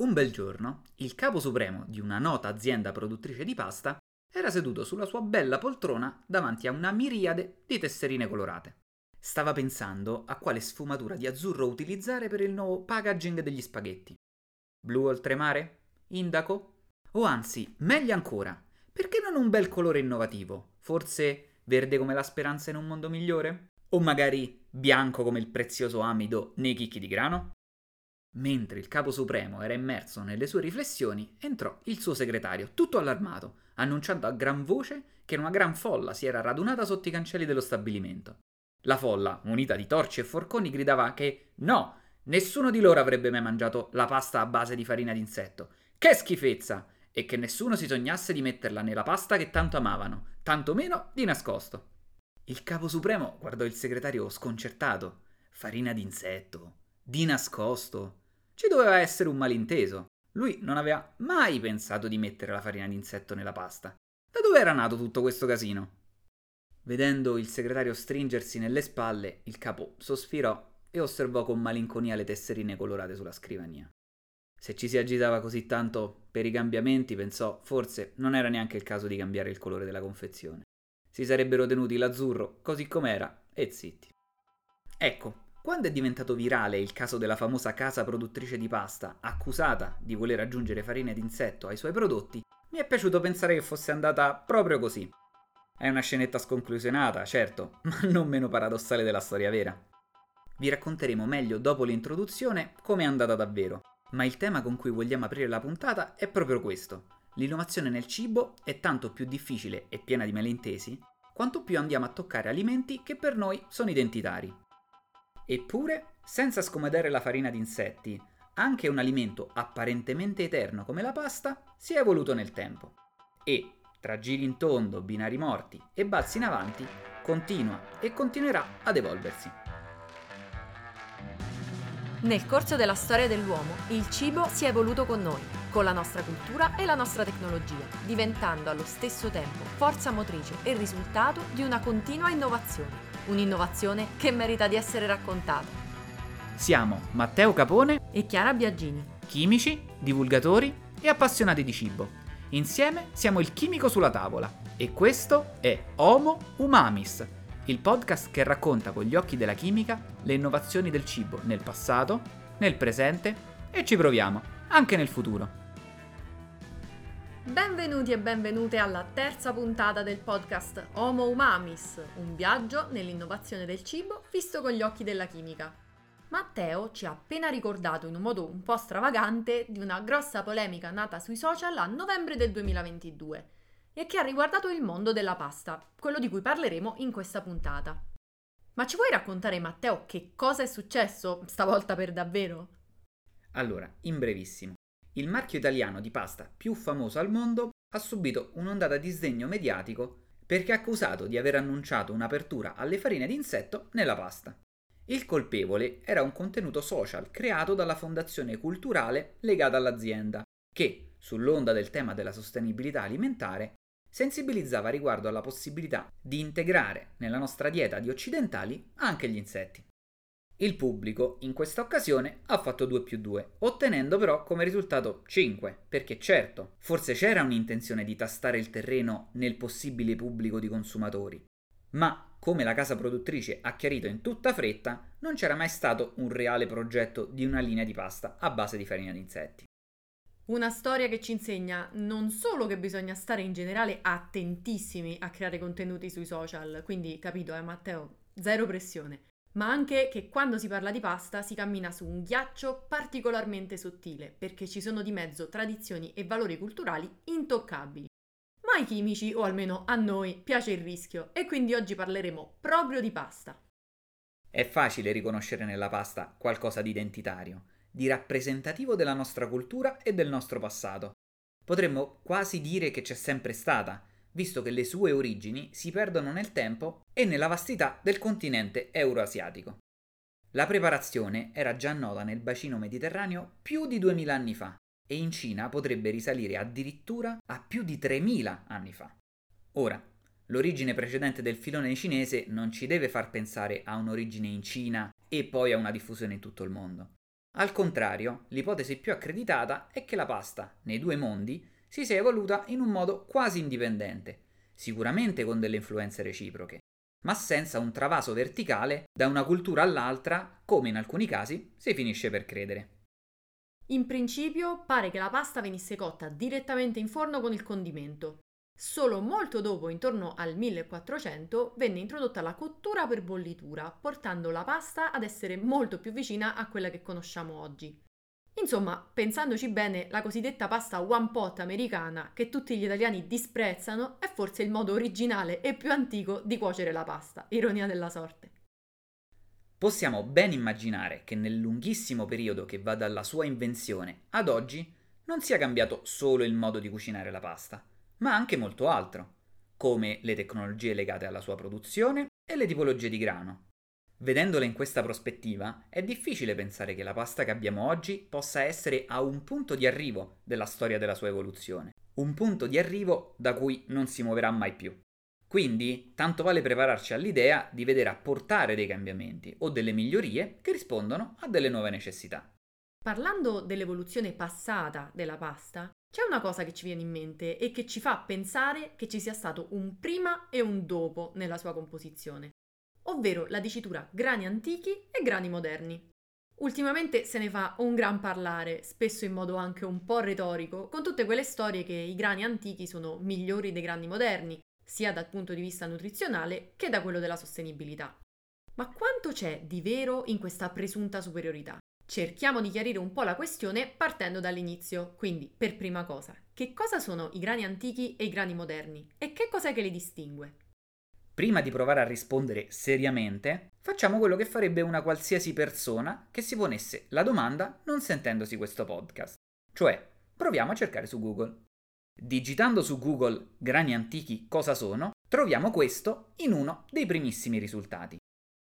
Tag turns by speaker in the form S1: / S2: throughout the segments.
S1: Un bel giorno, il capo supremo di una nota azienda produttrice di pasta era seduto sulla sua bella poltrona davanti a una miriade di tesserine colorate. Stava pensando a quale sfumatura di azzurro utilizzare per il nuovo packaging degli spaghetti. Blu oltremare? Indaco? O anzi, meglio ancora, perché non un bel colore innovativo? Forse verde come la speranza in un mondo migliore? O magari bianco come il prezioso amido nei chicchi di grano? Mentre il capo supremo era immerso nelle sue riflessioni, entrò il suo segretario, tutto allarmato, annunciando a gran voce che una gran folla si era radunata sotto i cancelli dello stabilimento. La folla, munita di torce e forconi, gridava che no, nessuno di loro avrebbe mai mangiato la pasta a base di farina d'insetto. Che schifezza! E che nessuno si sognasse di metterla nella pasta che tanto amavano, tantomeno di nascosto. Il capo supremo guardò il segretario sconcertato. Farina d'insetto? Di nascosto? Ci doveva essere un malinteso. Lui non aveva mai pensato di mettere la farina d'insetto nella pasta. Da dove era nato tutto questo casino? Vedendo il segretario stringersi nelle spalle, il capo sospirò e osservò con malinconia le tesserine colorate sulla scrivania. Se ci si agitava così tanto per i cambiamenti, pensò, forse non era neanche il caso di cambiare il colore della confezione. Si sarebbero tenuti l'azzurro così com'era e zitti. Ecco, quando è diventato virale il caso della famosa casa produttrice di pasta, accusata di voler aggiungere farina d'insetto ai suoi prodotti, mi è piaciuto pensare che fosse andata proprio così. È una scenetta sconclusionata, certo, ma non meno paradossale della storia vera. Vi racconteremo meglio dopo l'introduzione come è andata davvero, ma il tema con cui vogliamo aprire la puntata è proprio questo. L'innovazione nel cibo è tanto più difficile e piena di malintesi, quanto più andiamo a toccare alimenti che per noi sono identitari. Eppure, senza scomodare la farina di insetti, anche un alimento apparentemente eterno come la pasta si è evoluto nel tempo. E, tra giri in tondo, binari morti e balzi in avanti, continua e continuerà ad evolversi.
S2: Nel corso della storia dell'uomo, il cibo si è evoluto con noi, con la nostra cultura e la nostra tecnologia, diventando allo stesso tempo forza motrice e risultato di una continua innovazione un'innovazione che merita di essere raccontata.
S1: Siamo Matteo Capone
S2: e Chiara Biagini,
S1: chimici, divulgatori e appassionati di cibo. Insieme siamo il chimico sulla tavola e questo è Homo Umamis, il podcast che racconta con gli occhi della chimica le innovazioni del cibo nel passato, nel presente e ci proviamo anche nel futuro.
S2: Benvenuti e benvenute alla terza puntata del podcast Homo Umamis, un viaggio nell'innovazione del cibo visto con gli occhi della chimica. Matteo ci ha appena ricordato in un modo un po' stravagante di una grossa polemica nata sui social a novembre del 2022 e che ha riguardato il mondo della pasta, quello di cui parleremo in questa puntata. Ma ci vuoi raccontare Matteo che cosa è successo stavolta per davvero?
S1: Allora, in brevissimo. Il marchio italiano di pasta più famoso al mondo ha subito un'ondata di sdegno mediatico perché accusato di aver annunciato un'apertura alle farine d'insetto nella pasta. Il colpevole era un contenuto social creato dalla fondazione culturale legata all'azienda, che, sull'onda del tema della sostenibilità alimentare, sensibilizzava riguardo alla possibilità di integrare nella nostra dieta di occidentali anche gli insetti. Il pubblico in questa occasione ha fatto 2 più 2, ottenendo però come risultato 5, perché certo, forse c'era un'intenzione di tastare il terreno nel possibile pubblico di consumatori, ma come la casa produttrice ha chiarito in tutta fretta, non c'era mai stato un reale progetto di una linea di pasta a base di farina di insetti.
S2: Una storia che ci insegna non solo che bisogna stare in generale attentissimi a creare contenuti sui social, quindi capito eh Matteo, zero pressione, ma anche che quando si parla di pasta si cammina su un ghiaccio particolarmente sottile, perché ci sono di mezzo tradizioni e valori culturali intoccabili. Ma ai chimici, o almeno a noi, piace il rischio e quindi oggi parleremo proprio di pasta.
S1: È facile riconoscere nella pasta qualcosa di identitario, di rappresentativo della nostra cultura e del nostro passato. Potremmo quasi dire che c'è sempre stata, visto che le sue origini si perdono nel tempo e nella vastità del continente euroasiatico. La preparazione era già nota nel bacino mediterraneo più di 2000 anni fa e in Cina potrebbe risalire addirittura a più di 3000 anni fa. Ora, l'origine precedente del filone cinese non ci deve far pensare a un'origine in Cina e poi a una diffusione in tutto il mondo. Al contrario, l'ipotesi più accreditata è che la pasta, nei due mondi, si sia evoluta in un modo quasi indipendente, sicuramente con delle influenze reciproche, ma senza un travaso verticale da una cultura all'altra, come in alcuni casi si finisce per credere.
S2: In principio pare che la pasta venisse cotta direttamente in forno con il condimento. Solo molto dopo, intorno al 1400, venne introdotta la cottura per bollitura, portando la pasta ad essere molto più vicina a quella che conosciamo oggi. Insomma, pensandoci bene, la cosiddetta pasta one pot americana, che tutti gli italiani disprezzano, è forse il modo originale e più antico di cuocere la pasta. Ironia della sorte.
S1: Possiamo ben immaginare che nel lunghissimo periodo che va dalla sua invenzione ad oggi non sia cambiato solo il modo di cucinare la pasta, ma anche molto altro, come le tecnologie legate alla sua produzione e le tipologie di grano. Vedendola in questa prospettiva, è difficile pensare che la pasta che abbiamo oggi possa essere a un punto di arrivo della storia della sua evoluzione, un punto di arrivo da cui non si muoverà mai più. Quindi, tanto vale prepararci all'idea di vedere apportare dei cambiamenti o delle migliorie che rispondono a delle nuove necessità.
S2: Parlando dell'evoluzione passata della pasta, c'è una cosa che ci viene in mente e che ci fa pensare che ci sia stato un prima e un dopo nella sua composizione, ovvero la dicitura grani antichi e grani moderni. Ultimamente se ne fa un gran parlare, spesso in modo anche un po' retorico, con tutte quelle storie che i grani antichi sono migliori dei grani moderni, sia dal punto di vista nutrizionale che da quello della sostenibilità. Ma quanto c'è di vero in questa presunta superiorità? Cerchiamo di chiarire un po' la questione partendo dall'inizio. Quindi, per prima cosa, che cosa sono i grani antichi e i grani moderni e che cos'è che li distingue?
S1: Prima di provare a rispondere seriamente, facciamo quello che farebbe una qualsiasi persona che si ponesse la domanda non sentendosi questo podcast. Cioè, proviamo a cercare su Google. Digitando su Google grani antichi cosa sono, troviamo questo in uno dei primissimi risultati.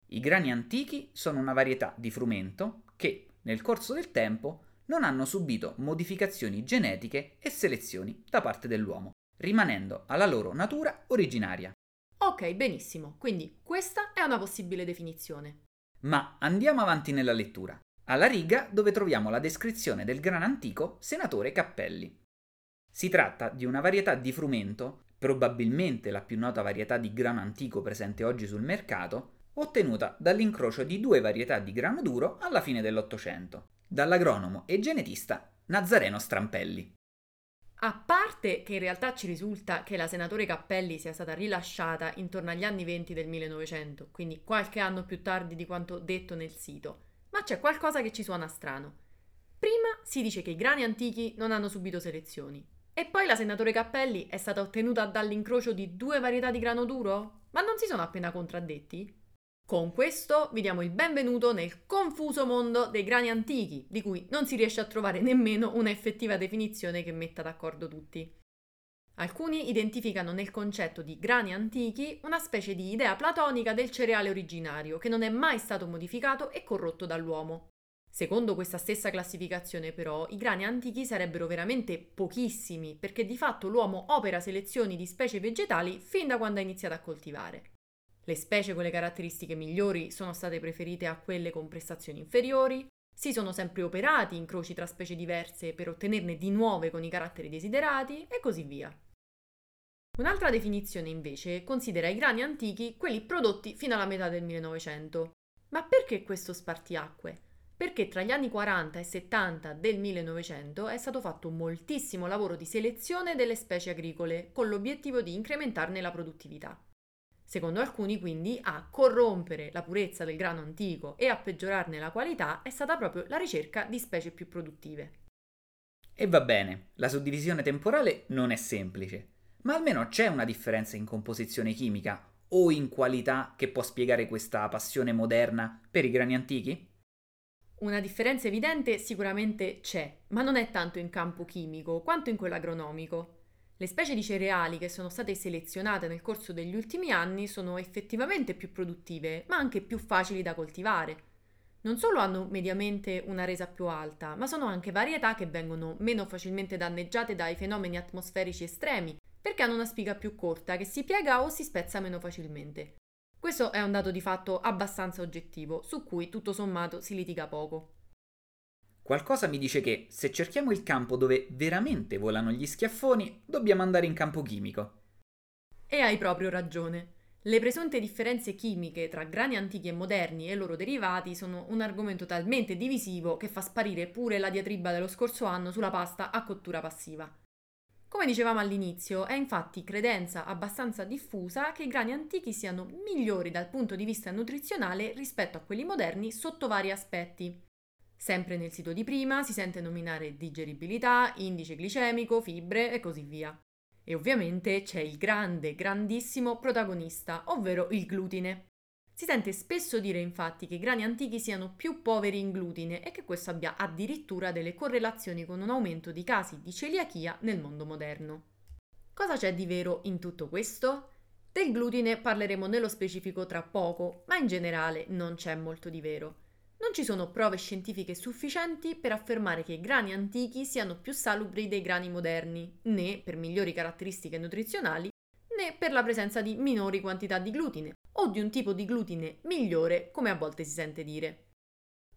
S1: I grani antichi sono una varietà di frumento che, nel corso del tempo, non hanno subito modificazioni genetiche e selezioni da parte dell'uomo, rimanendo alla loro natura originaria.
S2: Ok, benissimo, quindi questa è una possibile definizione.
S1: Ma andiamo avanti nella lettura, alla riga dove troviamo la descrizione del grano antico senatore Cappelli. Si tratta di una varietà di frumento, probabilmente la più nota varietà di grano antico presente oggi sul mercato, ottenuta dall'incrocio di due varietà di grano duro alla fine dell'Ottocento, dall'agronomo e genetista Nazareno Strampelli.
S2: A parte che in realtà ci risulta che la senatore Cappelli sia stata rilasciata intorno agli anni 20 del 1900, quindi qualche anno più tardi di quanto detto nel sito, ma c'è qualcosa che ci suona strano. Prima si dice che i grani antichi non hanno subito selezioni, e poi la senatore Cappelli è stata ottenuta dall'incrocio di due varietà di grano duro? Ma non si sono appena contraddetti? Con questo vi diamo il benvenuto nel confuso mondo dei grani antichi, di cui non si riesce a trovare nemmeno una effettiva definizione che metta d'accordo tutti. Alcuni identificano nel concetto di grani antichi una specie di idea platonica del cereale originario che non è mai stato modificato e corrotto dall'uomo. Secondo questa stessa classificazione, però, i grani antichi sarebbero veramente pochissimi, perché di fatto l'uomo opera selezioni di specie vegetali fin da quando ha iniziato a coltivare. Le specie con le caratteristiche migliori sono state preferite a quelle con prestazioni inferiori, si sono sempre operati incroci tra specie diverse per ottenerne di nuove con i caratteri desiderati e così via. Un'altra definizione invece considera i grani antichi quelli prodotti fino alla metà del 1900. Ma perché questo spartiacque? perché tra gli anni 40 e 70 del 1900 è stato fatto moltissimo lavoro di selezione delle specie agricole con l'obiettivo di incrementarne la produttività. Secondo alcuni, quindi, a corrompere la purezza del grano antico e a peggiorarne la qualità è stata proprio la ricerca di specie più produttive.
S1: E va bene, la suddivisione temporale non è semplice, ma almeno c'è una differenza in composizione chimica o in qualità che può spiegare questa passione moderna per i grani antichi?
S2: Una differenza evidente sicuramente c'è, ma non è tanto in campo chimico quanto in quello agronomico. Le specie di cereali che sono state selezionate nel corso degli ultimi anni sono effettivamente più produttive, ma anche più facili da coltivare. Non solo hanno mediamente una resa più alta, ma sono anche varietà che vengono meno facilmente danneggiate dai fenomeni atmosferici estremi, perché hanno una spiga più corta che si piega o si spezza meno facilmente. Questo è un dato di fatto abbastanza oggettivo, su cui tutto sommato si litiga poco.
S1: Qualcosa mi dice che se cerchiamo il campo dove veramente volano gli schiaffoni, dobbiamo andare in campo chimico.
S2: E hai proprio ragione. Le presunte differenze chimiche tra grani antichi e moderni e i loro derivati sono un argomento talmente divisivo che fa sparire pure la diatriba dello scorso anno sulla pasta a cottura passiva. Come dicevamo all'inizio, è infatti credenza abbastanza diffusa che i grani antichi siano migliori dal punto di vista nutrizionale rispetto a quelli moderni sotto vari aspetti. Sempre nel sito di prima si sente nominare digeribilità, indice glicemico, fibre e così via. E ovviamente c'è il grande, grandissimo protagonista, ovvero il glutine. Si sente spesso dire infatti che i grani antichi siano più poveri in glutine e che questo abbia addirittura delle correlazioni con un aumento di casi di celiachia nel mondo moderno. Cosa c'è di vero in tutto questo? Del glutine parleremo nello specifico tra poco, ma in generale non c'è molto di vero. Non ci sono prove scientifiche sufficienti per affermare che i grani antichi siano più salubri dei grani moderni, né per migliori caratteristiche nutrizionali, né per la presenza di minori quantità di glutine o di un tipo di glutine migliore, come a volte si sente dire.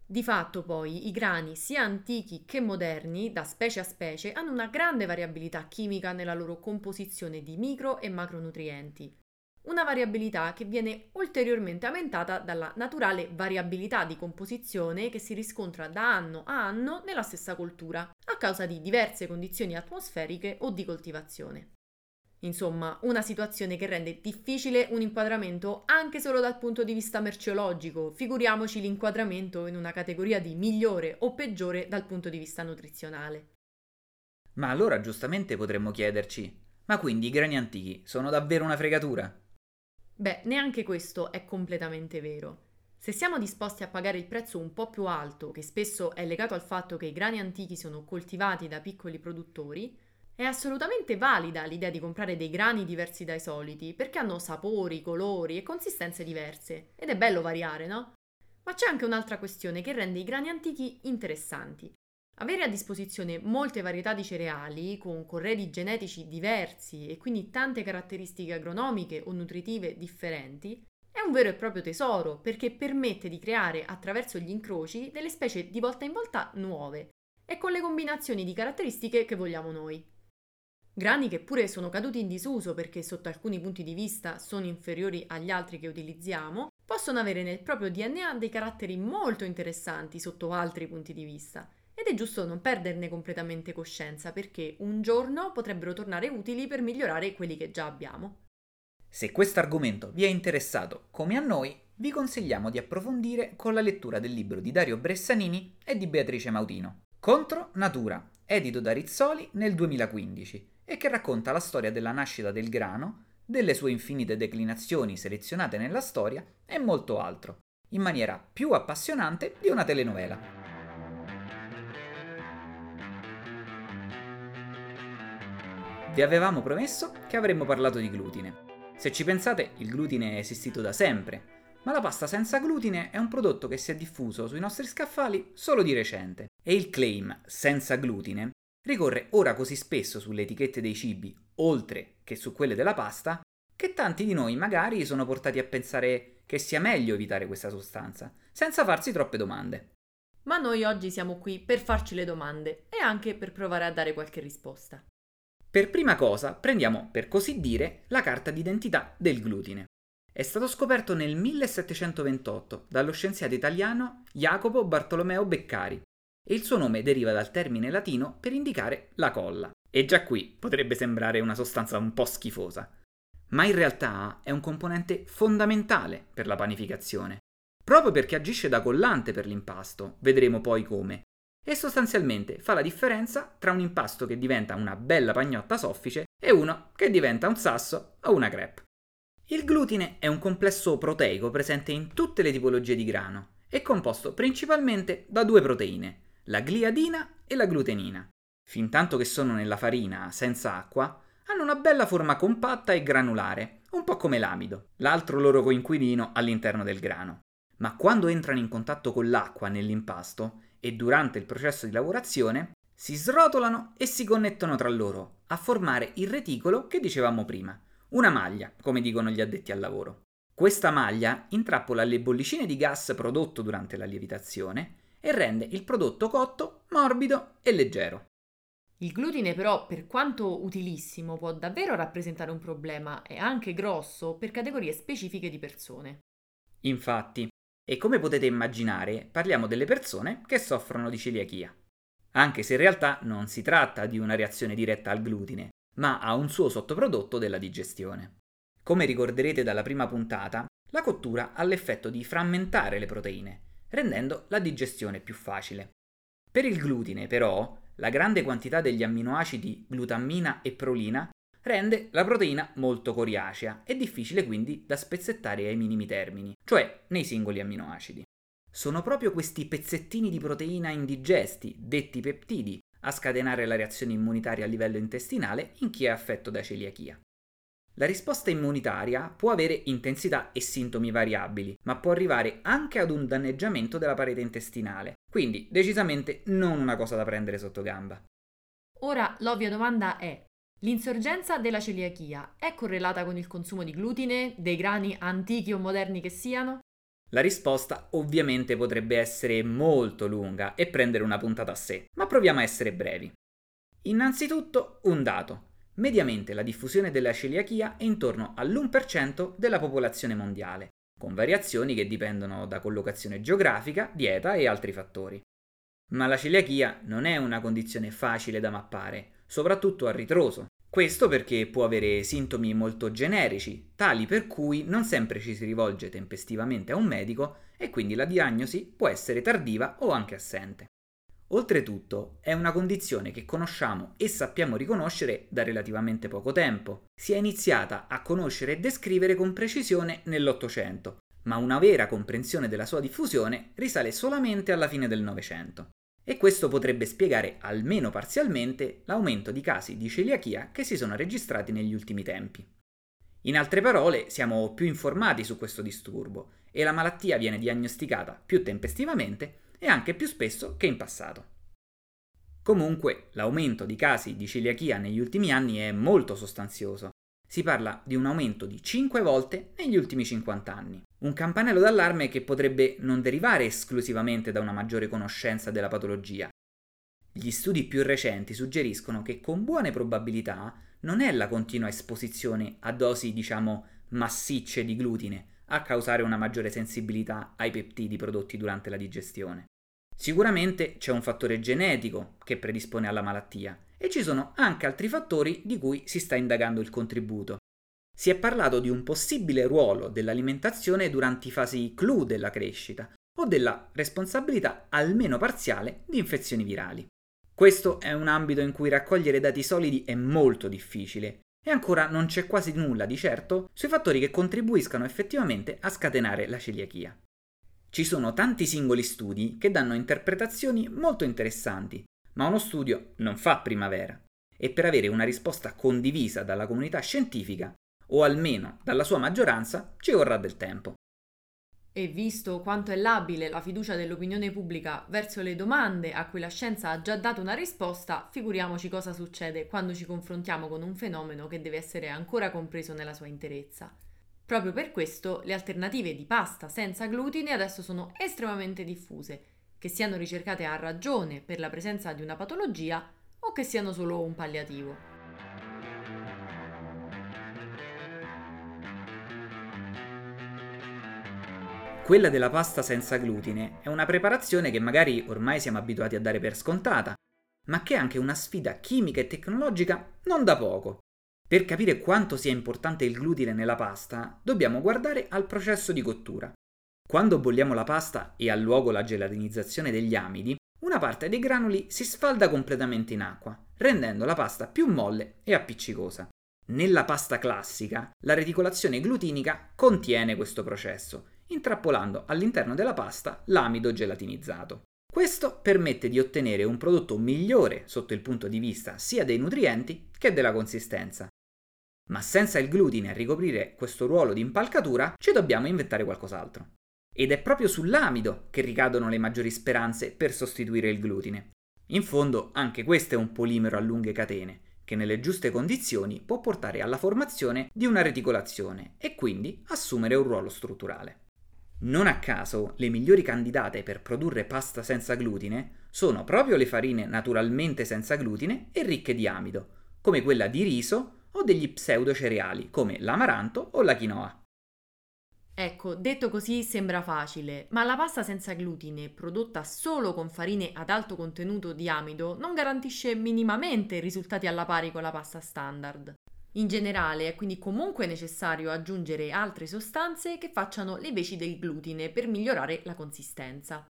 S2: Di fatto poi i grani sia antichi che moderni, da specie a specie, hanno una grande variabilità chimica nella loro composizione di micro e macronutrienti, una variabilità che viene ulteriormente aumentata dalla naturale variabilità di composizione che si riscontra da anno a anno nella stessa coltura, a causa di diverse condizioni atmosferiche o di coltivazione. Insomma, una situazione che rende difficile un inquadramento anche solo dal punto di vista merceologico, figuriamoci l'inquadramento in una categoria di migliore o peggiore dal punto di vista nutrizionale.
S1: Ma allora giustamente potremmo chiederci, ma quindi i grani antichi sono davvero una fregatura?
S2: Beh, neanche questo è completamente vero. Se siamo disposti a pagare il prezzo un po' più alto, che spesso è legato al fatto che i grani antichi sono coltivati da piccoli produttori, è assolutamente valida l'idea di comprare dei grani diversi dai soliti, perché hanno sapori, colori e consistenze diverse, ed è bello variare, no? Ma c'è anche un'altra questione che rende i grani antichi interessanti, avere a disposizione molte varietà di cereali con corredi genetici diversi e quindi tante caratteristiche agronomiche o nutritive differenti è un vero e proprio tesoro perché permette di creare attraverso gli incroci delle specie di volta in volta nuove e con le combinazioni di caratteristiche che vogliamo noi. Grani che pure sono caduti in disuso perché sotto alcuni punti di vista sono inferiori agli altri che utilizziamo, possono avere nel proprio DNA dei caratteri molto interessanti sotto altri punti di vista ed è giusto non perderne completamente coscienza perché un giorno potrebbero tornare utili per migliorare quelli che già abbiamo.
S1: Se questo argomento vi è interessato come a noi, vi consigliamo di approfondire con la lettura del libro di Dario Bressanini e di Beatrice Mautino, Contro Natura, edito da Rizzoli nel 2015 e che racconta la storia della nascita del grano, delle sue infinite declinazioni selezionate nella storia e molto altro, in maniera più appassionante di una telenovela. Vi avevamo promesso che avremmo parlato di glutine. Se ci pensate, il glutine è esistito da sempre, ma la pasta senza glutine è un prodotto che si è diffuso sui nostri scaffali solo di recente. E il claim senza glutine ricorre ora così spesso sulle etichette dei cibi, oltre che su quelle della pasta, che tanti di noi magari sono portati a pensare che sia meglio evitare questa sostanza, senza farsi troppe domande.
S2: Ma noi oggi siamo qui per farci le domande e anche per provare a dare qualche risposta.
S1: Per prima cosa prendiamo, per così dire, la carta d'identità del glutine. È stato scoperto nel 1728 dallo scienziato italiano Jacopo Bartolomeo Beccari e il suo nome deriva dal termine latino per indicare la colla. E già qui potrebbe sembrare una sostanza un po' schifosa, ma in realtà è un componente fondamentale per la panificazione, proprio perché agisce da collante per l'impasto, vedremo poi come, e sostanzialmente fa la differenza tra un impasto che diventa una bella pagnotta soffice e uno che diventa un sasso o una crepe. Il glutine è un complesso proteico presente in tutte le tipologie di grano e composto principalmente da due proteine, la gliadina e la glutenina. Fintanto che sono nella farina senza acqua, hanno una bella forma compatta e granulare, un po' come l'amido, l'altro loro coinquilino all'interno del grano. Ma quando entrano in contatto con l'acqua nell'impasto, e durante il processo di lavorazione si srotolano e si connettono tra loro a formare il reticolo che dicevamo prima, una maglia, come dicono gli addetti al lavoro. Questa maglia intrappola le bollicine di gas prodotto durante la lievitazione e rende il prodotto cotto morbido e leggero.
S2: Il glutine però, per quanto utilissimo, può davvero rappresentare un problema e anche grosso per categorie specifiche di persone.
S1: Infatti, e come potete immaginare, parliamo delle persone che soffrono di celiachia. Anche se in realtà non si tratta di una reazione diretta al glutine, ma a un suo sottoprodotto della digestione. Come ricorderete dalla prima puntata, la cottura ha l'effetto di frammentare le proteine, rendendo la digestione più facile. Per il glutine, però, la grande quantità degli amminoacidi glutammina e prolina rende la proteina molto coriacea e difficile quindi da spezzettare ai minimi termini, cioè nei singoli amminoacidi. Sono proprio questi pezzettini di proteina indigesti, detti peptidi, a scatenare la reazione immunitaria a livello intestinale in chi è affetto da celiachia. La risposta immunitaria può avere intensità e sintomi variabili, ma può arrivare anche ad un danneggiamento della parete intestinale, quindi decisamente non una cosa da prendere sotto gamba.
S2: Ora l'ovvia domanda è: l'insorgenza della celiachia è correlata con il consumo di glutine, dei grani antichi o moderni che siano?
S1: La risposta ovviamente potrebbe essere molto lunga e prendere una puntata a sé, ma proviamo a essere brevi. Innanzitutto un dato. Mediamente la diffusione della celiachia è intorno all'1% della popolazione mondiale, con variazioni che dipendono da collocazione geografica, dieta e altri fattori. Ma la celiachia non è una condizione facile da mappare, soprattutto a ritroso. Questo perché può avere sintomi molto generici, tali per cui non sempre ci si rivolge tempestivamente a un medico e quindi la diagnosi può essere tardiva o anche assente. Oltretutto, è una condizione che conosciamo e sappiamo riconoscere da relativamente poco tempo. Si è iniziata a conoscere e descrivere con precisione nell'Ottocento, ma una vera comprensione della sua diffusione risale solamente alla fine del Novecento. E questo potrebbe spiegare almeno parzialmente l'aumento di casi di celiachia che si sono registrati negli ultimi tempi. In altre parole, siamo più informati su questo disturbo e la malattia viene diagnosticata più tempestivamente e anche più spesso che in passato. Comunque, l'aumento di casi di celiachia negli ultimi anni è molto sostanzioso. Si parla di un aumento di 5 volte negli ultimi 50 anni. Un campanello d'allarme che potrebbe non derivare esclusivamente da una maggiore conoscenza della patologia. Gli studi più recenti suggeriscono che con buone probabilità non è la continua esposizione a dosi, diciamo, massicce di glutine a causare una maggiore sensibilità ai peptidi prodotti durante la digestione. Sicuramente c'è un fattore genetico che predispone alla malattia e ci sono anche altri fattori di cui si sta indagando il contributo. Si è parlato di un possibile ruolo dell'alimentazione durante i fasi clou della crescita o della responsabilità almeno parziale di infezioni virali. Questo è un ambito in cui raccogliere dati solidi è molto difficile e ancora non c'è quasi nulla di certo sui fattori che contribuiscano effettivamente a scatenare la celiachia. Ci sono tanti singoli studi che danno interpretazioni molto interessanti, ma uno studio non fa primavera e per avere una risposta condivisa dalla comunità scientifica, o almeno dalla sua maggioranza, ci vorrà del tempo.
S2: E visto quanto è labile la fiducia dell'opinione pubblica verso le domande a cui la scienza ha già dato una risposta, figuriamoci cosa succede quando ci confrontiamo con un fenomeno che deve essere ancora compreso nella sua interezza. Proprio per questo le alternative di pasta senza glutine adesso sono estremamente diffuse, che siano ricercate a ragione per la presenza di una patologia o che siano solo un palliativo.
S1: Quella della pasta senza glutine è una preparazione che magari ormai siamo abituati a dare per scontata, ma che è anche una sfida chimica e tecnologica non da poco. Per capire quanto sia importante il glutine nella pasta, dobbiamo guardare al processo di cottura. Quando bolliamo la pasta e ha luogo la gelatinizzazione degli amidi, una parte dei granuli si sfalda completamente in acqua, rendendo la pasta più molle e appiccicosa. Nella pasta classica, la reticolazione glutinica contiene questo processo intrappolando all'interno della pasta l'amido gelatinizzato. Questo permette di ottenere un prodotto migliore sotto il punto di vista sia dei nutrienti che della consistenza. Ma senza il glutine a ricoprire questo ruolo di impalcatura, ci dobbiamo inventare qualcos'altro. Ed è proprio sull'amido che ricadono le maggiori speranze per sostituire il glutine. In fondo, anche questo è un polimero a lunghe catene, che nelle giuste condizioni può portare alla formazione di una reticolazione e quindi assumere un ruolo strutturale. Non a caso, le migliori candidate per produrre pasta senza glutine sono proprio le farine naturalmente senza glutine e ricche di amido, come quella di riso o degli pseudocereali come l'amaranto o la quinoa.
S2: Ecco, detto così sembra facile, ma la pasta senza glutine, prodotta solo con farine ad alto contenuto di amido, non garantisce minimamente risultati alla pari con la pasta standard. In generale è quindi comunque necessario aggiungere altre sostanze che facciano le veci del glutine per migliorare la consistenza.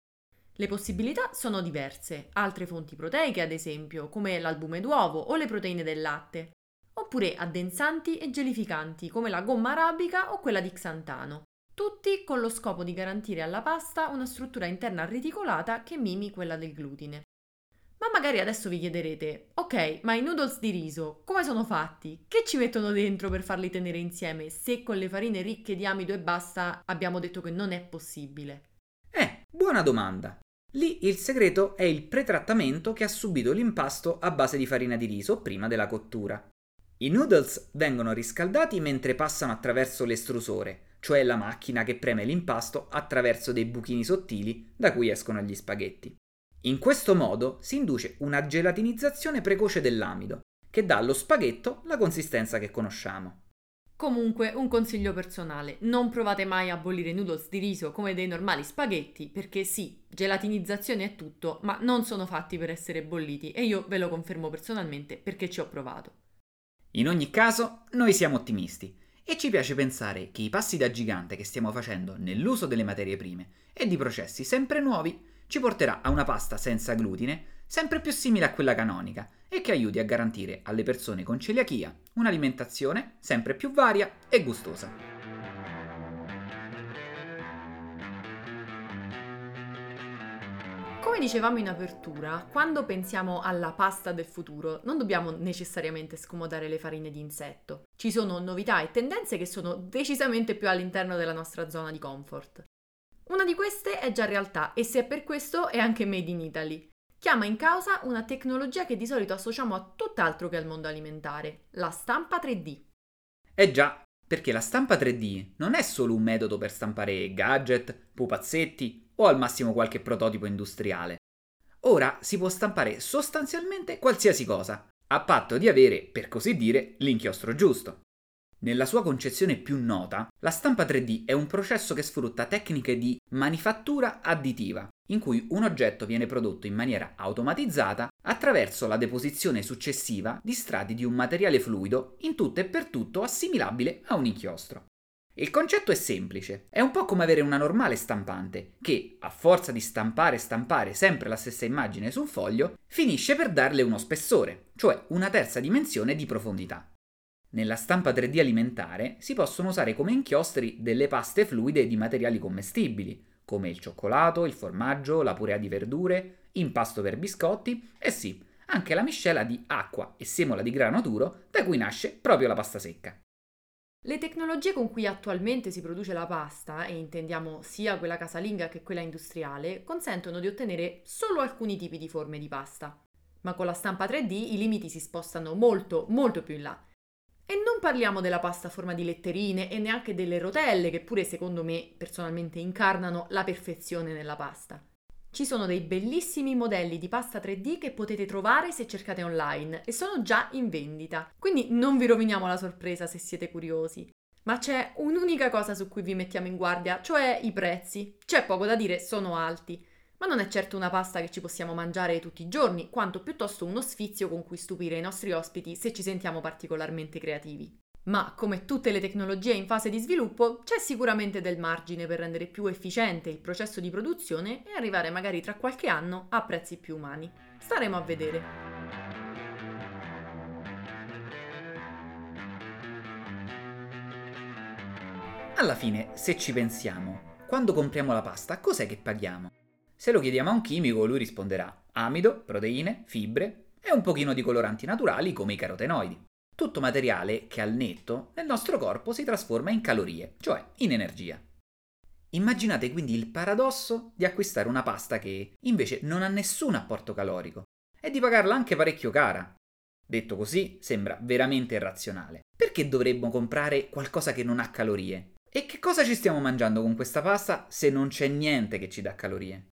S2: Le possibilità sono diverse, altre fonti proteiche ad esempio, come l'albume d'uovo o le proteine del latte, oppure addensanti e gelificanti come la gomma arabica o quella di xantano tutti con lo scopo di garantire alla pasta una struttura interna reticolata che mimi quella del glutine. Ma magari adesso vi chiederete, ok, ma i noodles di riso come sono fatti? Che ci mettono dentro per farli tenere insieme se con le farine ricche di amido e basta abbiamo detto che non è possibile?
S1: Eh, buona domanda. Lì il segreto è il pretrattamento che ha subito l'impasto a base di farina di riso prima della cottura. I noodles vengono riscaldati mentre passano attraverso l'estrusore, cioè la macchina che preme l'impasto attraverso dei buchini sottili da cui escono gli spaghetti. In questo modo si induce una gelatinizzazione precoce dell'amido, che dà allo spaghetto la consistenza che conosciamo.
S2: Comunque, un consiglio personale, non provate mai a bollire noodles di riso come dei normali spaghetti, perché sì, gelatinizzazione è tutto, ma non sono fatti per essere bolliti e io ve lo confermo personalmente perché ci ho provato.
S1: In ogni caso, noi siamo ottimisti e ci piace pensare che i passi da gigante che stiamo facendo nell'uso delle materie prime e di processi sempre nuovi ci porterà a una pasta senza glutine sempre più simile a quella canonica e che aiuti a garantire alle persone con celiachia un'alimentazione sempre più varia e gustosa.
S2: Come dicevamo in apertura, quando pensiamo alla pasta del futuro non dobbiamo necessariamente scomodare le farine di insetto. Ci sono novità e tendenze che sono decisamente più all'interno della nostra zona di comfort. Una di queste è già realtà e se è per questo è anche made in Italy. Chiama in causa una tecnologia che di solito associamo a tutt'altro che al mondo alimentare, la stampa 3D.
S1: Eh già, perché la stampa 3D non è solo un metodo per stampare gadget, pupazzetti o al massimo qualche prototipo industriale. Ora si può stampare sostanzialmente qualsiasi cosa, a patto di avere, per così dire, l'inchiostro giusto. Nella sua concezione più nota, la stampa 3D è un processo che sfrutta tecniche di manifattura additiva, in cui un oggetto viene prodotto in maniera automatizzata attraverso la deposizione successiva di strati di un materiale fluido in tutto e per tutto assimilabile a un inchiostro. Il concetto è semplice, è un po' come avere una normale stampante, che, a forza di stampare e stampare sempre la stessa immagine su un foglio, finisce per darle uno spessore, cioè una terza dimensione di profondità. Nella stampa 3D alimentare si possono usare come inchiostri delle paste fluide di materiali commestibili, come il cioccolato, il formaggio, la purea di verdure, impasto per biscotti e sì, anche la miscela di acqua e semola di grano duro da cui nasce proprio la pasta secca.
S2: Le tecnologie con cui attualmente si produce la pasta, e intendiamo sia quella casalinga che quella industriale, consentono di ottenere solo alcuni tipi di forme di pasta. Ma con la stampa 3D i limiti si spostano molto, molto più in là. E non parliamo della pasta a forma di letterine e neanche delle rotelle, che pure secondo me personalmente incarnano la perfezione nella pasta. Ci sono dei bellissimi modelli di pasta 3D che potete trovare se cercate online e sono già in vendita, quindi non vi roviniamo la sorpresa se siete curiosi. Ma c'è un'unica cosa su cui vi mettiamo in guardia, cioè i prezzi. C'è poco da dire, sono alti. Ma non è certo una pasta che ci possiamo mangiare tutti i giorni, quanto piuttosto uno sfizio con cui stupire i nostri ospiti se ci sentiamo particolarmente creativi. Ma come tutte le tecnologie in fase di sviluppo, c'è sicuramente del margine per rendere più efficiente il processo di produzione e arrivare magari tra qualche anno a prezzi più umani. Staremo a vedere.
S1: Alla fine, se ci pensiamo, quando compriamo la pasta, cos'è che paghiamo? Se lo chiediamo a un chimico, lui risponderà amido, proteine, fibre e un pochino di coloranti naturali come i carotenoidi. Tutto materiale che al netto nel nostro corpo si trasforma in calorie, cioè in energia. Immaginate quindi il paradosso di acquistare una pasta che invece non ha nessun apporto calorico e di pagarla anche parecchio cara. Detto così sembra veramente irrazionale. Perché dovremmo comprare qualcosa che non ha calorie? E che cosa ci stiamo mangiando con questa pasta se non c'è niente che ci dà calorie?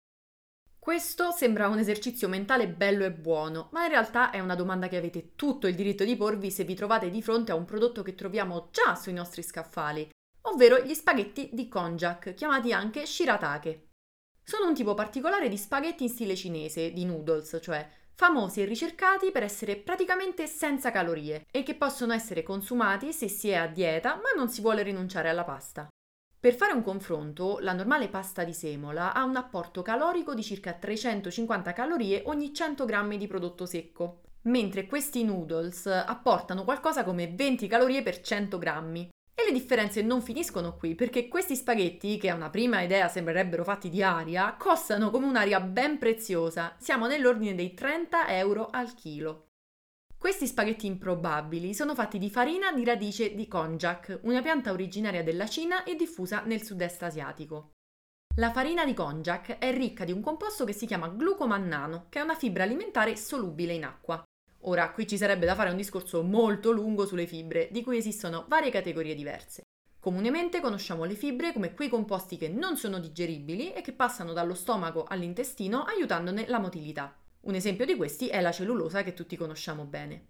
S2: Questo sembra un esercizio mentale bello e buono, ma in realtà è una domanda che avete tutto il diritto di porvi se vi trovate di fronte a un prodotto che troviamo già sui nostri scaffali, ovvero gli spaghetti di konjac, chiamati anche shiratake. Sono un tipo particolare di spaghetti in stile cinese, di noodles, cioè famosi e ricercati per essere praticamente senza calorie e che possono essere consumati se si è a dieta ma non si vuole rinunciare alla pasta. Per fare un confronto, la normale pasta di semola ha un apporto calorico di circa 350 calorie ogni 100 g di prodotto secco, mentre questi noodles apportano qualcosa come 20 calorie per 100 g. E le differenze non finiscono qui, perché questi spaghetti, che a una prima idea sembrerebbero fatti di aria, costano come un'aria ben preziosa, siamo nell'ordine dei 30 euro al chilo. Questi spaghetti improbabili sono fatti di farina di radice di konjac, una pianta originaria della Cina e diffusa nel sud-est asiatico. La farina di konjac è ricca di un composto che si chiama glucomannano, che è una fibra alimentare solubile in acqua. Ora, qui ci sarebbe da fare un discorso molto lungo sulle fibre, di cui esistono varie categorie diverse. Comunemente conosciamo le fibre come quei composti che non sono digeribili e che passano dallo stomaco all'intestino aiutandone la motilità. Un esempio di questi è la cellulosa che tutti conosciamo bene.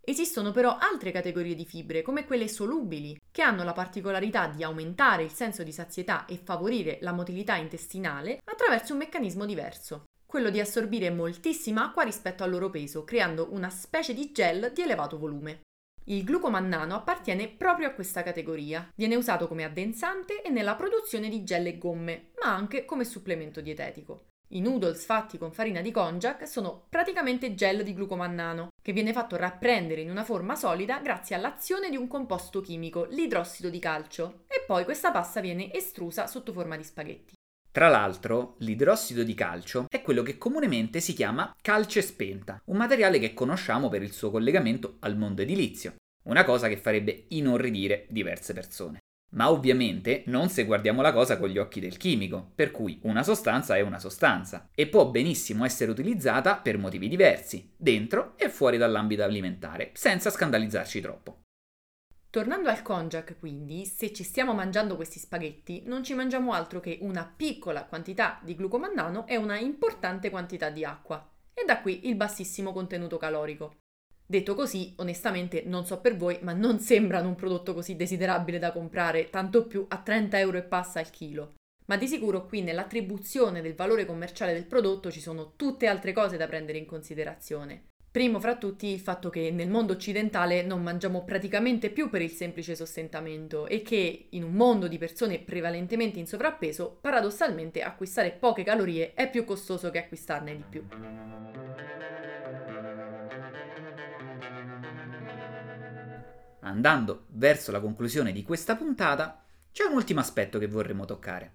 S2: Esistono però altre categorie di fibre, come quelle solubili, che hanno la particolarità di aumentare il senso di sazietà e favorire la motilità intestinale attraverso un meccanismo diverso quello di assorbire moltissima acqua rispetto al loro peso, creando una specie di gel di elevato volume. Il glucomannano appartiene proprio a questa categoria. Viene usato come addensante e nella produzione di gel e gomme, ma anche come supplemento dietetico. I noodles fatti con farina di konjac sono praticamente gel di glucomannano, che viene fatto rapprendere in una forma solida grazie all'azione di un composto chimico, l'idrossido di calcio, e poi questa pasta viene estrusa sotto forma di spaghetti.
S1: Tra l'altro, l'idrossido di calcio è quello che comunemente si chiama calce spenta, un materiale che conosciamo per il suo collegamento al mondo edilizio, una cosa che farebbe inorridire diverse persone. Ma ovviamente non se guardiamo la cosa con gli occhi del chimico, per cui una sostanza è una sostanza e può benissimo essere utilizzata per motivi diversi, dentro e fuori dall'ambito alimentare, senza scandalizzarci troppo.
S2: Tornando al konjac, quindi, se ci stiamo mangiando questi spaghetti, non ci mangiamo altro che una piccola quantità di glucomannano e una importante quantità di acqua. E da qui il bassissimo contenuto calorico. Detto così, onestamente non so per voi, ma non sembrano un prodotto così desiderabile da comprare, tanto più a 30 euro e passa al chilo. Ma di sicuro qui nell'attribuzione del valore commerciale del prodotto ci sono tutte altre cose da prendere in considerazione. Primo fra tutti il fatto che nel mondo occidentale non mangiamo praticamente più per il semplice sostentamento e che in un mondo di persone prevalentemente in sovrappeso, paradossalmente acquistare poche calorie è più costoso che acquistarne di più.
S1: Andando verso la conclusione di questa puntata, c'è un ultimo aspetto che vorremmo toccare.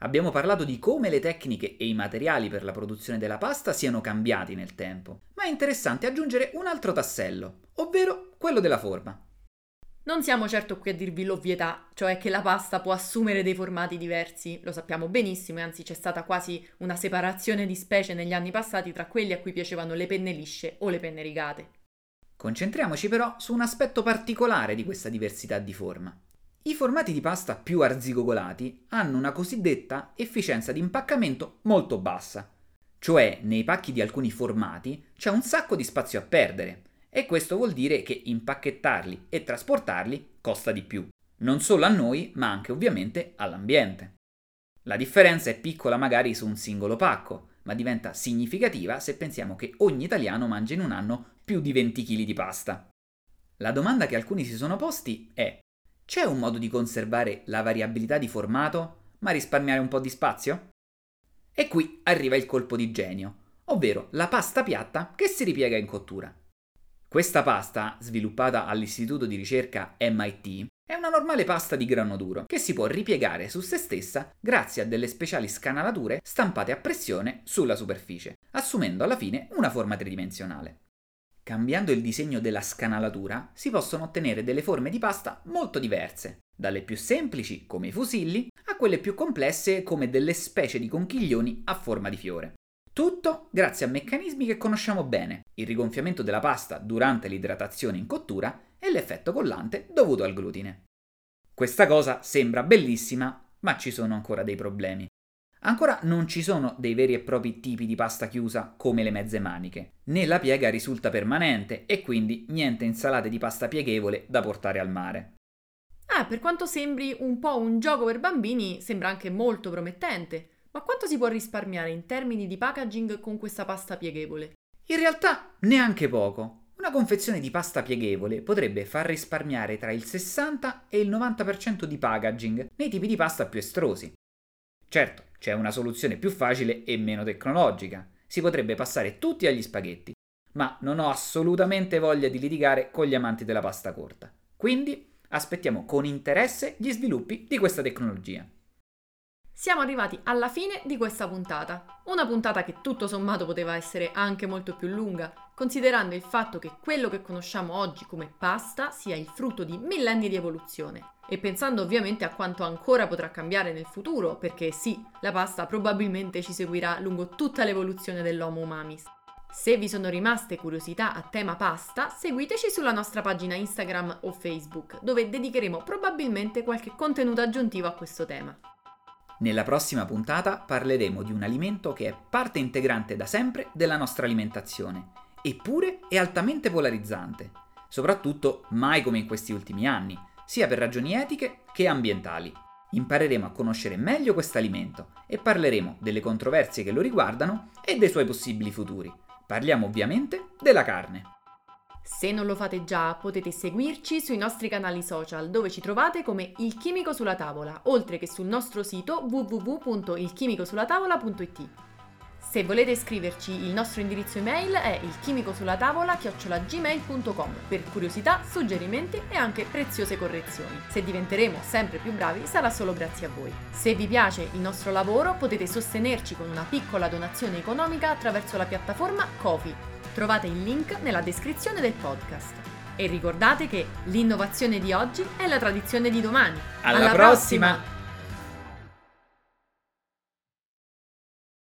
S1: Abbiamo parlato di come le tecniche e i materiali per la produzione della pasta siano cambiati nel tempo, ma è interessante aggiungere un altro tassello, ovvero quello della forma.
S2: Non siamo certo qui a dirvi l'ovvietà, cioè che la pasta può assumere dei formati diversi, lo sappiamo benissimo e anzi c'è stata quasi una separazione di specie negli anni passati tra quelli a cui piacevano le penne lisce o le penne rigate.
S1: Concentriamoci però su un aspetto particolare di questa diversità di forma, i formati di pasta più arzigogolati hanno una cosiddetta efficienza di impaccamento molto bassa, cioè nei pacchi di alcuni formati c'è un sacco di spazio a perdere e questo vuol dire che impacchettarli e trasportarli costa di più, non solo a noi ma anche ovviamente all'ambiente. La differenza è piccola magari su un singolo pacco, ma diventa significativa se pensiamo che ogni italiano mangia in un anno più di 20 kg di pasta. La domanda che alcuni si sono posti è c'è un modo di conservare la variabilità di formato, ma risparmiare un po' di spazio? E qui arriva il colpo di genio, ovvero la pasta piatta che si ripiega in cottura. Questa pasta, sviluppata all'istituto di ricerca MIT, è una normale pasta di grano duro che si può ripiegare su se stessa grazie a delle speciali scanalature stampate a pressione sulla superficie, assumendo alla fine una forma tridimensionale. Cambiando il disegno della scanalatura si possono ottenere delle forme di pasta molto diverse, dalle più semplici, come i fusilli, a quelle più complesse, come delle specie di conchiglioni a forma di fiore. Tutto grazie a meccanismi che conosciamo bene, il rigonfiamento della pasta durante l'idratazione in cottura e l'effetto collante dovuto al glutine. Questa cosa sembra bellissima, ma ci sono ancora dei problemi. Ancora non ci sono dei veri e propri tipi di pasta chiusa come le mezze maniche, né la piega risulta permanente e quindi niente insalate di pasta pieghevole da portare al mare.
S2: Ah, per quanto sembri un po' un gioco per bambini, sembra anche molto promettente. Ma quanto si può risparmiare in termini di packaging con questa pasta pieghevole?
S1: In realtà neanche poco. Una confezione di pasta pieghevole potrebbe far risparmiare tra il 60 e il 90% di packaging nei tipi di pasta più estrosi. Certo, c'è una soluzione più facile e meno tecnologica. Si potrebbe passare tutti agli spaghetti, ma non ho assolutamente voglia di litigare con gli amanti della pasta corta. Quindi aspettiamo con interesse gli sviluppi di questa tecnologia.
S2: Siamo arrivati alla fine di questa puntata. Una puntata che tutto sommato poteva essere anche molto più lunga, considerando il fatto che quello che conosciamo oggi come pasta sia il frutto di millenni di evoluzione. E pensando ovviamente a quanto ancora potrà cambiare nel futuro, perché sì, la pasta probabilmente ci seguirà lungo tutta l'evoluzione dell'Homo umamis. Se vi sono rimaste curiosità a tema pasta, seguiteci sulla nostra pagina Instagram o Facebook, dove dedicheremo probabilmente qualche contenuto aggiuntivo a questo tema.
S1: Nella prossima puntata parleremo di un alimento che è parte integrante da sempre della nostra alimentazione, eppure è altamente polarizzante, soprattutto mai come in questi ultimi anni, sia per ragioni etiche che ambientali. Impareremo a conoscere meglio questo alimento e parleremo delle controversie che lo riguardano e dei suoi possibili futuri. Parliamo ovviamente della carne.
S2: Se non lo fate già, potete seguirci sui nostri canali social dove ci trovate come Il Chimico sulla Tavola, oltre che sul nostro sito www.ilchimicosulla-tavola.it. Se volete scriverci, il nostro indirizzo email è ilchimicosulla-tavola-gmail.com per curiosità, suggerimenti e anche preziose correzioni. Se diventeremo sempre più bravi sarà solo grazie a voi. Se vi piace il nostro lavoro potete sostenerci con una piccola donazione economica attraverso la piattaforma Kofi Trovate il link nella descrizione del podcast. E ricordate che l'innovazione di oggi è la tradizione di domani.
S1: Alla, Alla prossima. prossima.